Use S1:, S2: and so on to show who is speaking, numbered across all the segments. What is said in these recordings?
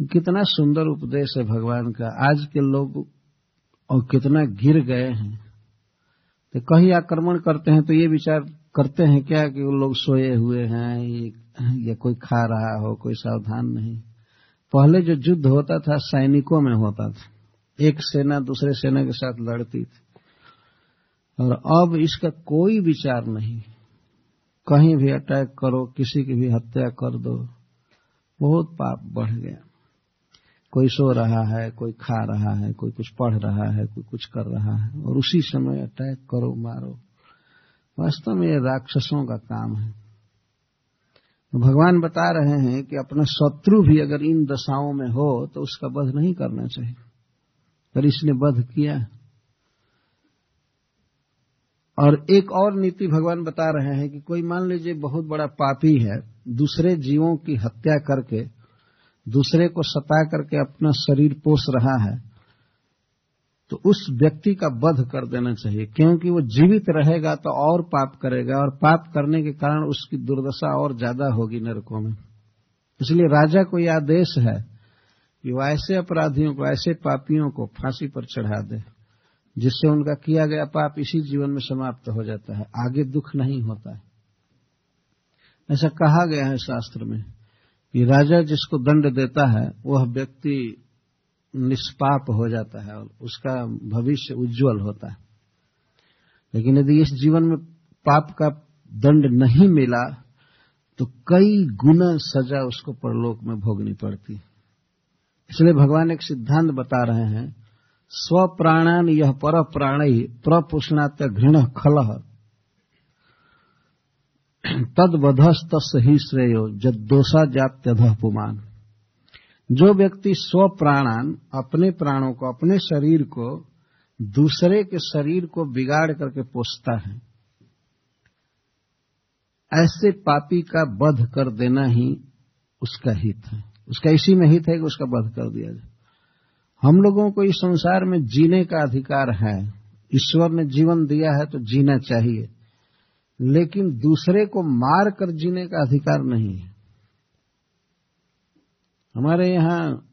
S1: कितना सुंदर उपदेश है भगवान का। आज के लोग और कितना गिर गए हैं। तो कहीं आक्रमण करते हैं तो ये विचार करते हैं क्या कि वो लोग सोए हुए हैं या कोई खा रहा हो, कोई सावधान नहीं। पहले जो युद्ध होता था, सैनिकों में होता था। एक सेना दूसरे सेना के साथ लड़ती थी। और अब इसका कोई विचार नहीं। कहीं भी अटैक करो, किसी की भी हत्या कर दो, बहुत पाप बढ़ गया। कोई सो रहा है, कोई खा रहा है, कोई कुछ पढ़ रहा है, कोई कुछ कर रहा है, और उसी समय अटैक करो, मारो। वास्तव में ये राक्षसों का काम है। तो भगवान बता रहे हैं कि अपना शत्रु भी अगर इन दशाओं में हो तो उसका वध नहीं करना चाहिए। पर इसने वध किया। और एक और नीति भगवान बता रहे हैं कि कोई मान लीजिए बहुत बड़ा पापी है, दूसरे जीवों की हत्या करके दूसरे को सता करके अपना शरीर पोष रहा है तो उस व्यक्ति का वध कर देना चाहिए। क्योंकि वो जीवित रहेगा तो और पाप करेगा और पाप करने के कारण उसकी दुर्दशा और ज़्यादा होगी नरकों में। इसलिए राजा को यह आदेश है कि वो ऐसे अपराधियों को, ऐसे पापियों को फांसी पर चढ़ा दे, जिससे उनका किया गया पाप इसी जीवन में समाप्त हो जाता है, आगे दुख नहीं होता है। ऐसा कहा गया है शास्त्र में। कि राजा जिसको दंड देता है, वह व्यक्ति निष्पाप हो जाता है और उसका भविष्य उज्जवल होता है। लेकिन यदि इस जीवन में पाप का दंड नहीं मिला तो कई गुना सजा उसको परलोक में भोगनी पड़ती इसलिए भगवान एक सिद्धांत बता रहे हैं, स्वप्राणान यह पर प्राण ही प्रपुष्णात घृण खल। तदवधस्त ही श्रेयो जदोषा जात्यध पुमान। जो व्यक्ति स्वप्राणान अपने प्राणों को, अपने शरीर को, दूसरे के शरीर को बिगाड़ करके पोसता है, ऐसे पापी का वध कर देना ही उसका हित है। उसका इसी में हित है कि उसका वध कर दिया जाए। हम लोगों को इस संसार में जीने का अधिकार है। ईश्वर ने जीवन दिया है तो जीना चाहिए। लेकिन दूसरे को मार कर जीने का अधिकार नहीं है। हमारे यहाँ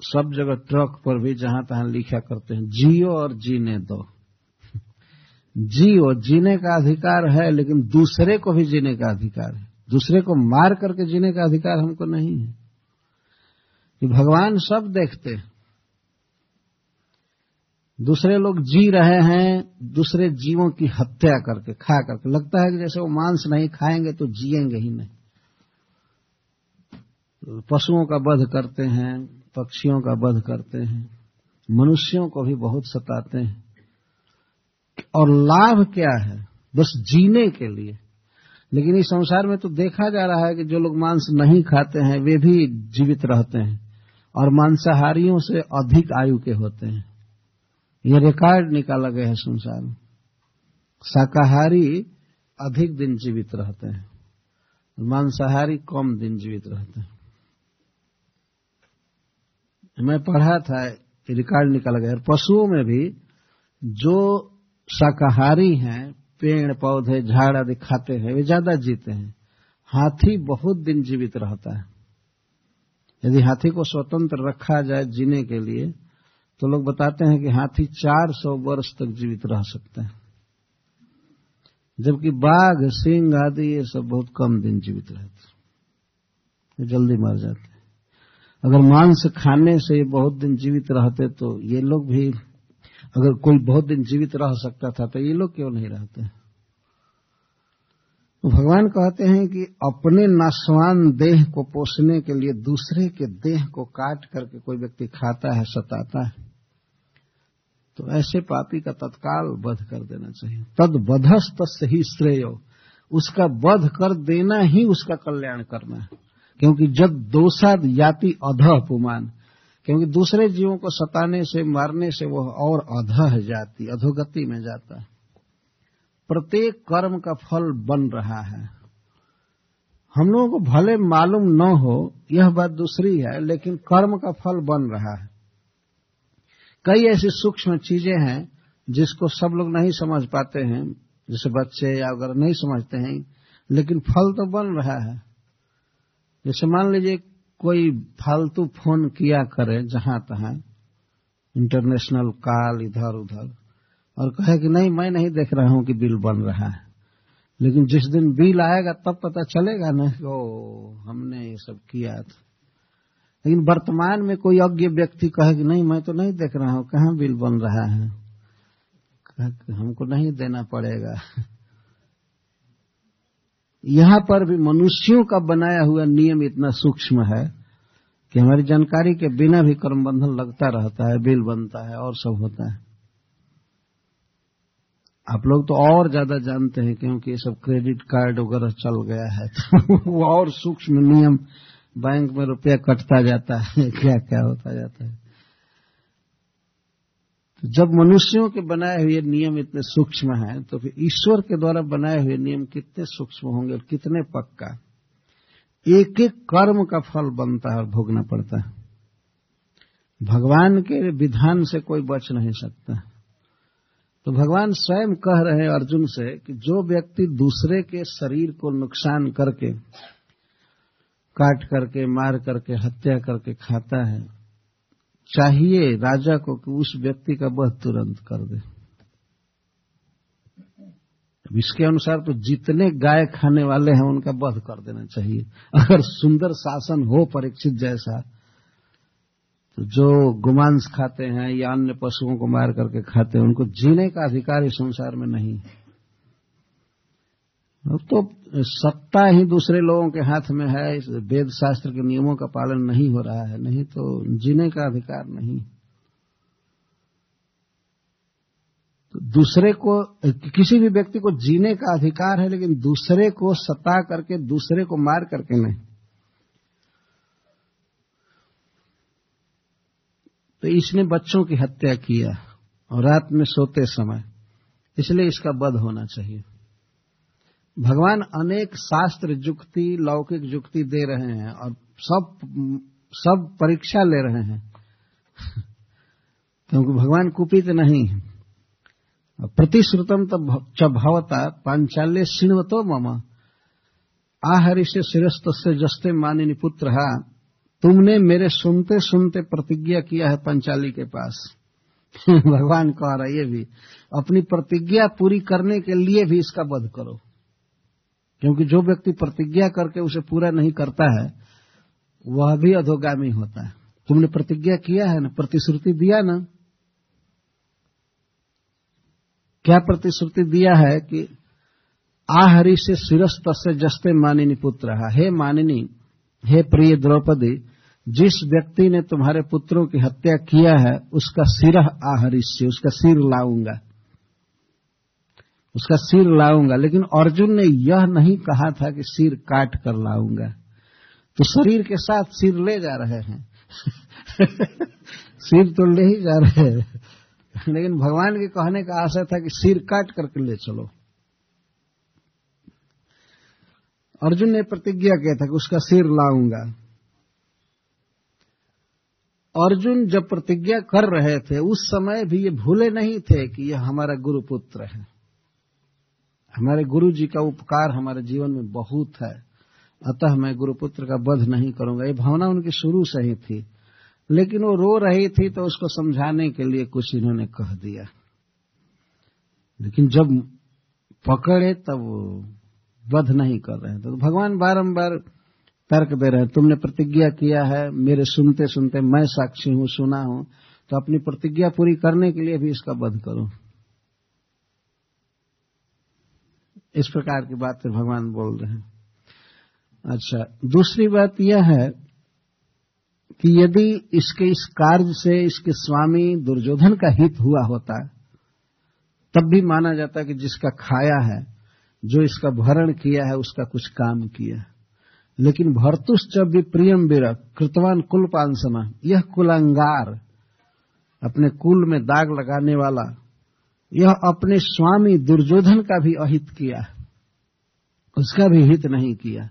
S1: सब जगह ट्रक पर भी जहाँ तहां लिखा करते हैं, जियो और जीने दो। जियो जीने का अधिकार है, लेकिन दूसरे को भी जीने का अधिकार है। दूसरे को मार करके जीने का अधिकार हमको नहीं है। कि भगवान सब देखते हैं। दूसरे लोग जी रहे हैं, दूसरे जीवों की हत्या करके, खा करके। लगता है कि जैसे वो मांस नहीं खाएँगे तो जिएँगे ही नहीं। पशुओं का वध करते हैं, पक्षियों का वध करते हैं, मनुष्यों को भी बहुत सताते हैं। और लाभ क्या है? बस जीने के लिए। लेकिन इस संसार में तो देखा जा रहा है कि जो लोग मांस नहीं खाते हैं, वे भी जीवित रहते हैं और मांसाहारियों से अधिक आयु के होते हैं। ये रिकॉर्ड निकाला गया है संसार में। शाकाहारी अधिक दिन जीवित रहते हैं, मांसाहारी कम दिन जीवित रहते हैं। मैं पढ़ा था रिकॉर्ड निकाला गया पशुओं में भी जो शाकाहारी हैं, पेड़, पौधे, झाड़ आदि खाते हैं, वे ज़्यादा जीते हैं। हाथी बहुत दिन जीवित रहता है। यदि हाथी को स्वतंत्र रखा जाए जीने के लिए तो लोग बताते हैं कि हाथी 400 वर्ष तक जीवित रह सकते हैं। जबकि बाघ, सिंह आदि, ये सब बहुत कम दिन जीवित रहते जल्दी मर जाते अगर मांस खाने से ये बहुत दिन जीवित रहते तो ये लोग भी, अगर कोई बहुत दिन जीवित रह सकता था तो ये लोग क्यों नहीं रहते? तो भगवान कहते हैं कि अपने नाशवान देह को पोषने के लिए दूसरे के देह को काट करके कोई व्यक्ति खाता है, सताता है। तो ऐसे पापी का तत्काल वध कर देना चाहिए। तद वधस्त ही श्रेय। उसका वध कर देना ही उसका कल्याण करना है। क्योंकि जब दोषाद याति अध पुमान क्योंकि दूसरे जीवों को सताने से, मारने से वह और अधह जाती, अधोगति में जाता है। प्रत्येक कर्म का फल बन रहा है। हम लोगों को भले मालूम न हो, यह बात दूसरी है, लेकिन कर्म का फल बन रहा है। कई ऐसी सूक्ष्म चीज़ें हैं जिसको सब लोग नहीं समझ पाते हैं, जैसे बच्चे या अगर नहीं समझते हैं, लेकिन फल तो बन रहा है। जैसे मान लीजिए कोई फालतू फ़ोन किया करे जहाँ तहां, इंटरनेशनल कॉल इधर उधर, और कहे कि नहीं, मैं नहीं देख रहा हूँ कि बिल बन रहा है। लेकिन जिस दिन बिल आएगा तब पता चलेगा ना कि ओ हमने ये सब किया था। लेकिन वर्तमान में कोई अज्ञ व्यक्ति कहे कि नहीं, मैं तो नहीं देख रहा हूँ, कहाँ बिल बन रहा है? हमको नहीं देना पड़ेगा। यहाँ पर भी मनुष्यों का बनाया हुआ नियम इतना सूक्ष्म है कि हमारी जानकारी के बिना भी कर्म बंधन लगता रहता है, बिल बनता है और सब होता है। आप लोग तो और ज़्यादा जानते हैं क्योंकि ये सब क्रेडिट कार्ड वगैरह चल गया है तो वो और सूक्ष्म नियम बैंक में रुपया कटता जाता है, क्या क्या होता जाता है। तो जब मनुष्यों के बनाए हुए नियम इतने सूक्ष्म हैं तो फिर ईश्वर के द्वारा बनाए हुए नियम कितने सूक्ष्म होंगे और कितने पक्का। एक एक कर्म का फल बनता है और भोगना पड़ता है। भगवान के विधान से कोई बच नहीं सकता। तो भगवान स्वयं कह रहे हैं अर्जुन से कि जो व्यक्ति दूसरे के शरीर को नुकसान करके काट करके, मार करके, हत्या करके खाता है। चाहिए राजा को कि उस व्यक्ति का वध तुरंत कर दे। इसके अनुसार तो जितने गाय खाने वाले हैं, उनका वध कर देना चाहिए। अगर सुंदर शासन हो परीक्षित जैसा तो जो गुमांस खाते हैं या अन्य पशुओं को मार करके खाते हैं, उनको जीने का अधिकार इस संसार में नहीं तो सत्ता ही दूसरे लोगों के हाथ में है, इस वेद शास्त्र के नियमों का पालन नहीं हो रहा है, नहीं तो जीने का अधिकार नहीं। तो दूसरे को, किसी भी व्यक्ति को जीने का अधिकार है, लेकिन दूसरे को सता करके, दूसरे को मार करके नहीं। तो इसने बच्चों की हत्या किया और रात में सोते समय, इसलिए इसका वध होना चाहिए। भगवान अनेक शास्त्र जुक्ति, लौकिक जुक्ति दे रहे हैं और सब सब परीक्षा ले रहे हैं। क्योंकि भगवान कुपित नहीं है। प्रतिश्रुतम च भवता पांचाल्य शिणवतो मम। आहरि से शिरस्त से जस्ते मानिनी पुत्र तुमने मेरे सुनते सुनते प्रतिज्ञा किया है पंचाली के पास। भगवान कह रहा ये भी, अपनी प्रतिज्ञा पूरी करने के लिए भी इसका वध करो। क्योंकि जो व्यक्ति प्रतिज्ञा करके उसे पूरा नहीं करता है, वह भी अधोगामी होता है। तुमने प्रतिज्ञा किया है ना? प्रतिश्रुति दिया ना? क्या प्रतिश्रुति दिया है कि आहरि से शिरस्त से जस्ते मानिनी पुत्र हे? मानिनी, हे प्रिय द्रौपदी, जिस व्यक्ति ने तुम्हारे पुत्रों की हत्या किया है, उसका सिर आहरिष्य उसका सिर लाऊँगा। उसका सिर लाऊँगा। लेकिन अर्जुन ने यह नहीं कहा था कि सिर काट कर लाऊँगा। तो शरीर के साथ सिर ले जा रहे हैं। सिर तो ले ही जा रहे हैं। लेकिन भगवान के कहने का आशय था कि सिर काट करके ले चलो। अर्जुन ने प्रतिज्ञा किया था कि उसका सिर लाऊँगा। अर्जुन जब प्रतिज्ञा कर रहे थे, उस समय भी ये भूले नहीं थे कि यह हमारा गुरुपुत्र है। हमारे गुरु जी का उपकार हमारे जीवन में बहुत है। अतः मैं गुरुपुत्र का वध नहीं करूँगा। ये भावना उनकी शुरू से ही थी। लेकिन वो रो रही थी तो उसको समझाने के लिए कुछ इन्होंने कह दिया। लेकिन जब पकड़े तब वध नहीं कर रहे तो भगवान बारंबार तर्क दे रहे हैं, तुमने प्रतिज्ञा किया है, मेरे सुनते सुनते मैं साक्षी हूँ, सुना हूँ तो अपनी प्रतिज्ञा पूरी करने के लिए भी इसका वध करो। इस प्रकार की बातें भगवान बोल रहे हैं। अच्छा दूसरी बात यह है कि यदि इसके इस कार्य से इसके स्वामी दुर्योधन का हित हुआ होता, तब भी माना जाता कि जिसका खाया है, जो इसका भरण किया है, उसका कुछ काम किया लेकिन भरतुश्च भी प्रियम वीर, कृतवान कुल पांसना यह कुलंगार, अपने कुल में दाग लगाने वाला यह अपने स्वामी दुर्योधन का भी अहित किया उसका भी हित नहीं किया।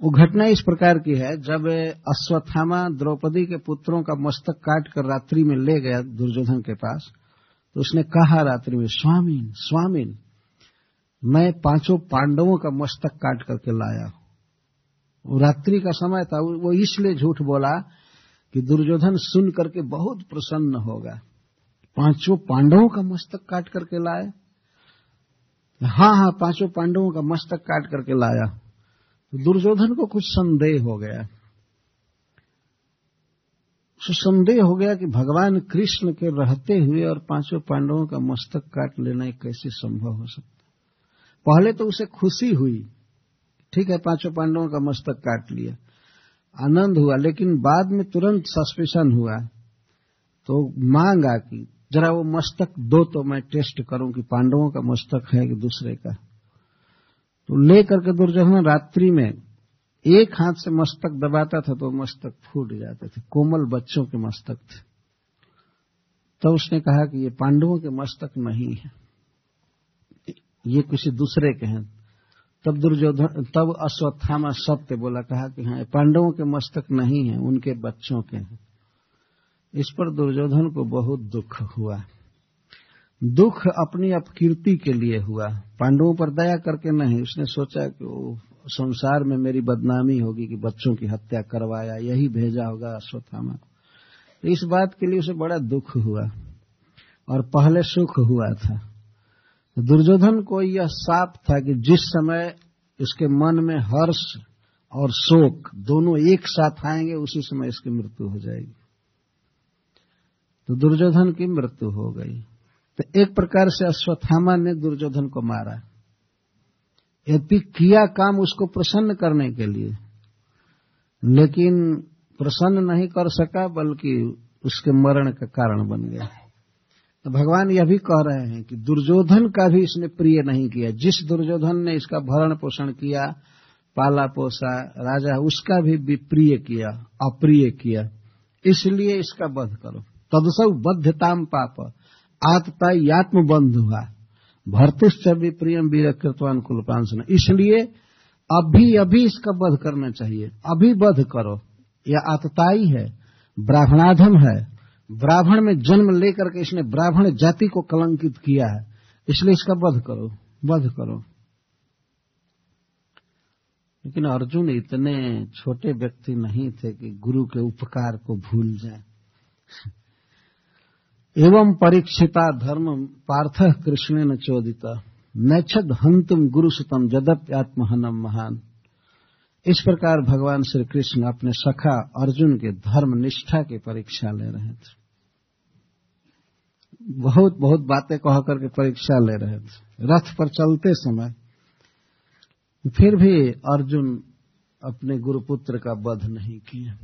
S1: वो घटना इस प्रकार की है, जब अश्वत्थामा द्रौपदी के पुत्रों का मस्तक काट कर रात्रि में ले गया दुर्योधन के पास तो उसने कहा रात्रि में स्वामीन स्वामीन मैं पाँचों पांडवों का मस्तक काट करके लाया हूँ। रात्रि का समय था, वो इसलिए झूठ बोला कि दुर्योधन सुन करके बहुत प्रसन्न होगा पाँचों पांडवों का मस्तक काट करके लाए हाँ हाँ पाँचों पांडवों का मस्तक काट करके लाया। तो दुर्योधन को कुछ संदेह हो गया। तो संदेह हो गया कि भगवान कृष्ण के रहते हुए और पाँचों पांडवों का मस्तक काट लेना कैसे संभव हो सकता पहले तो उसे खुशी हुई। ठीक है, पाँचों पांडवों का मस्तक काट लिया। आनंद हुआ, लेकिन बाद में तुरंत सस्पेशन हुआ। तो मांगा कि जरा वो मस्तक दो तो मैं टेस्ट करूँ कि पांडवों का मस्तक है कि दूसरे का। तो लेकर के दुर्योधन रात्रि में एक हाथ से मस्तक दबाता था तो मस्तक फूट जाते थे। कोमल बच्चों के मस्तक थे। तो उसने कहा कि ये पांडवों के मस्तक नहीं है। ये किसी दूसरे के हैं। तब दुर्योधन, तब अश्वत्थामा सत्य बोला, कहा कि हाँ पांडवों के मस्तक नहीं है, उनके बच्चों के हैं। इस पर दुर्योधन को बहुत दुख हुआ। दुख अपनी अपकीर्ति के लिए हुआ। पांडवों पर दया करके नहीं, उसने सोचा कि वो संसार में मेरी बदनामी होगी कि बच्चों की हत्या करवाया, यही भेजा होगा अश्वत्थामा तो इस बात के लिए उसे बड़ा दुख हुआ और पहले सुख हुआ था। दुर्योधन को यह साप था कि जिस समय इसके मन में हर्ष और शोक दोनों एक साथ आएँगे, उसी समय इसकी मृत्यु हो जाएगी। तो दुर्योधन की मृत्यु हो गई। तो एक प्रकार से अश्वत्थामा ने दुर्योधन को मारा। यदि किया काम उसको प्रसन्न करने के लिए, लेकिन प्रसन्न नहीं कर सका, बल्कि उसके मरण का कारण बन गया। तो भगवान यह भी कह रहे हैं कि दुर्योधन का भी इसने प्रिय नहीं किया। जिस दुर्योधन ने इसका भरण पोषण किया, पाला पोसा, राजा उसका भी विप्रिय किया, अप्रिय किया, इसलिए इसका वध करो। तदसौ बद्धताम पाप। आत्ता यात्म बंध हुआ भरतुश्च प्रियम वीर कृतवान कुलपांसन इसलिए अभी अभी इसका वध करना चाहिए। अभी वध करो। यह आतताई है। ब्राह्मणाधम है। ब्राह्मण में जन्म लेकर के इसने ब्राह्मण जाति को कलंकित किया है। इसलिए इसका वध करो। वध करो। लेकिन अर्जुन इतने छोटे व्यक्ति नहीं थे कि गुरु के उपकार को भूल जाए। एवं परीक्षिता धर्म पार्थ कृष्ण न चोदिता। नैच्छद हंतुम गुरुसुतम जदप्यात्महनम महान। इस प्रकार भगवान श्री कृष्ण अपने सखा अर्जुन के धर्म निष्ठा की परीक्षा ले रहे थे। बहुत बहुत बातें कह करके परीक्षा ले रहे थे। रथ पर चलते समय फिर भी अर्जुन अपने गुरुपुत्र का वध नहीं किया।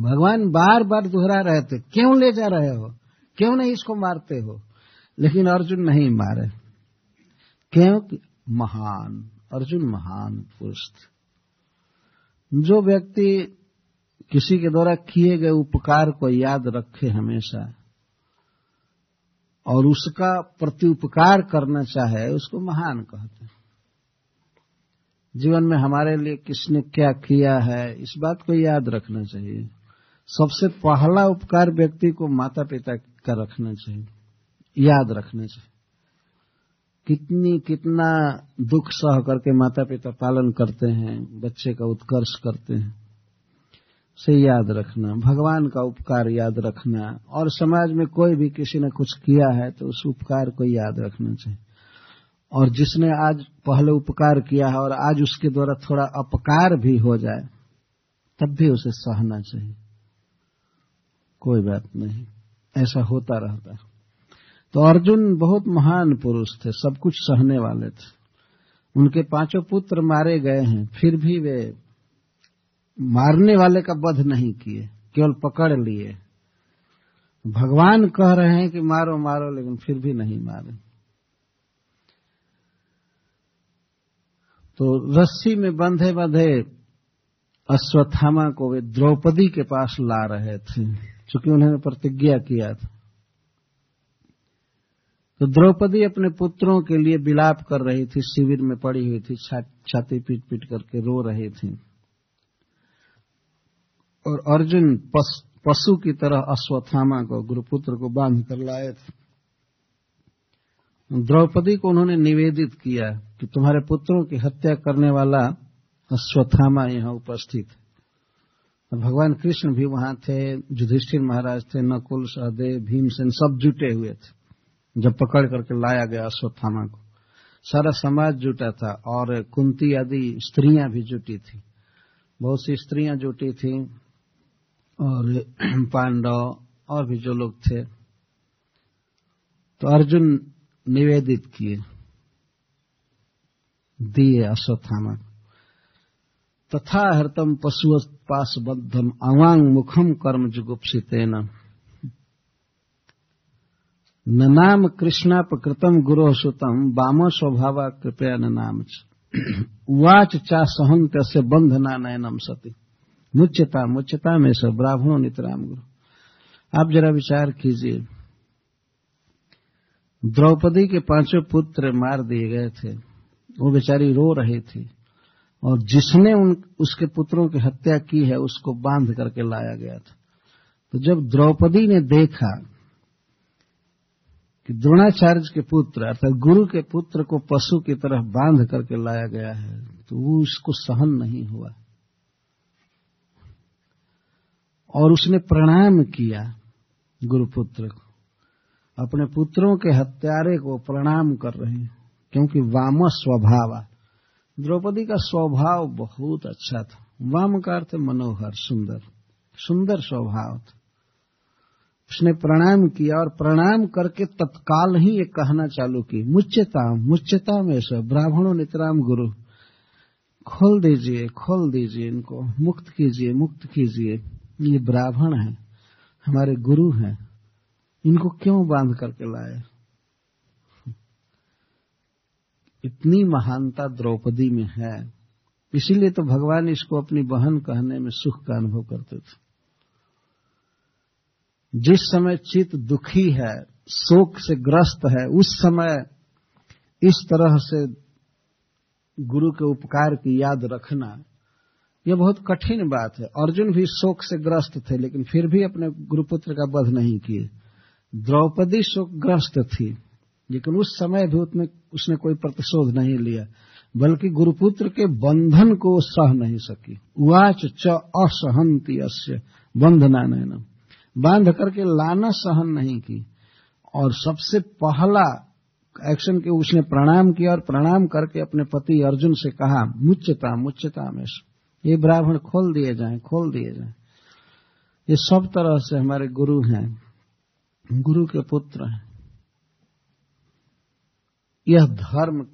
S1: भगवान बार बार दोहरा रहे थे। क्यों ले जा रहे हो? क्यों नहीं इसको मारते हो? लेकिन अर्जुन नहीं मारे। क्यों? महान। अर्जुन महान पुरुष जो व्यक्ति किसी के द्वारा किए गए उपकार को याद रखे हमेशा और उसका प्रति उपकार करना चाहे, उसको महान कहते हैं। जीवन में हमारे लिए किसने क्या किया है, इस बात को याद रखना चाहिए। सबसे पहला उपकार व्यक्ति को माता पिता का रखना चाहिए, याद रखना चाहिए। कितनी, कितना दुख सह करके माता पिता पालन करते हैं, बच्चे का उत्कर्ष करते हैं से याद रखना, भगवान का उपकार याद रखना, और समाज में कोई भी किसी ने कुछ किया है तो उस उपकार को याद रखना चाहिए। और जिसने आज पहले उपकार किया है और आज उसके द्वारा थोड़ा अपकार भी हो जाए, तब भी उसे सहना चाहिए। कोई बात नहीं। ऐसा होता रहता तो अर्जुन बहुत महान पुरुष थे, सब कुछ सहने वाले थे। उनके पाँचों पुत्र मारे गए हैं, फिर भी वे मारने वाले का वध नहीं किए, केवल पकड़ लिए। भगवान कह रहे हैं कि मारो मारो, लेकिन फिर भी नहीं मारे। तो रस्सी में बंधे बंधे अश्वत्थामा को वे द्रौपदी के पास ला रहे थे। क्योंकि उन्होंने प्रतिज्ञा किया था। तो द्रौपदी अपने पुत्रों के लिए विलाप कर रही थी, शिविर में पड़ी हुई थी छाती पीट पीट करके रो रही थी। और अर्जुन पशु की तरह अश्वत्थामा को, गुरुपुत्र को बाँध कर लाए थे। द्रौपदी को उन्होंने निवेदित किया कि तुम्हारे पुत्रों की हत्या करने वाला अश्वत्थामा यहाँ उपस्थित है। भगवान कृष्ण भी वहाँ थे, युधिष्ठिर महाराज थे, नकुल, सहदेव, भीमसेन सब जुटे हुए थे, जब पकड़ करके लाया गया अश्वत्थामा को। सारा समाज जुटा था और कुंती आदि स्त्रियाँ भी जुटी थी। बहुत सी स्त्रियाँ जुटी थी और पांडव और भी जो लोग थे। तो अर्जुन निवेदित किए, दिए अश्वत्थामा तथा हरतम पशु पाशबद्धम अवांग मुखम कर्म जुगुप्सितेन। न नाम कृष्णापकृतम गुरो सुतम वाम स्वभाव कृपया न नाम उवाच चा सहन तस्य बंधना नयनम सती। मुच्यता मुच्यता में सब ब्राह्मणों नितराम गुरु। आप जरा विचार कीजिए। द्रौपदी के पाँचों पुत्र मार दिए गए थे। वो बेचारी रो रही थी। और जिसने उन, उसके पुत्रों की हत्या की है, उसको बाँध करके लाया गया था। तो जब द्रौपदी ने देखा कि द्रोणाचार्य के पुत्र, अर्थात गुरु के पुत्र को पशु की तरह बाँध करके लाया गया है तो वो उसको सहन नहीं हुआ। और उसने प्रणाम किया गुरुपुत्र को। अपने पुत्रों के हत्यारे को प्रणाम कर रहे हैं, क्योंकि वाम स्वभाव द्रौपदी का स्वभाव बहुत अच्छा था। वाम का अर्थ मनोहर, सुंदर। सुंदर स्वभाव था। उसने प्रणाम किया और प्रणाम करके तत्काल ही ये कहना चालू की, मुच्यता मुच्यता में से ब्राह्मणों नितराम गुरु, खोल दीजिए खोल दीजिए इनको, मुक्त कीजिए मुक्त कीजिए। ये ब्राह्मण है, हमारे गुरु हैं। इनको क्यों बाँध करके लाए? इतनी महानता द्रौपदी में है। इसीलिए तो भगवान इसको अपनी बहन कहने में सुख का अनुभव करते थे। जिस समय चित्त दुखी है, शोक से ग्रस्त है, उस समय इस तरह से गुरु के उपकार की याद रखना, यह बहुत कठिन बात है। अर्जुन भी शोक से ग्रस्त थे, लेकिन फिर भी अपने गुरुपुत्र का वध नहीं किए। द्रौपदी शोकग्रस्त थी। लेकिन उस समय भी उसने उसने कोई प्रतिशोध नहीं लिया, बल्कि गुरुपुत्र के बंधन को सह नहीं सकी। उच च असहंती अस्य बंधना नैनम बाँध करके लाना सहन नहीं की। और सबसे पहला एक्शन के उसने प्रणाम किया और प्रणाम करके अपने पति अर्जुन से कहा मुच्यता मुच्यता में ये ब्राह्मण खोल दिए जाए, खोल दिए जाए। ये सब तरह से हमारे गुरु हैं। गुरु के पुत्र हैं। यह धर्म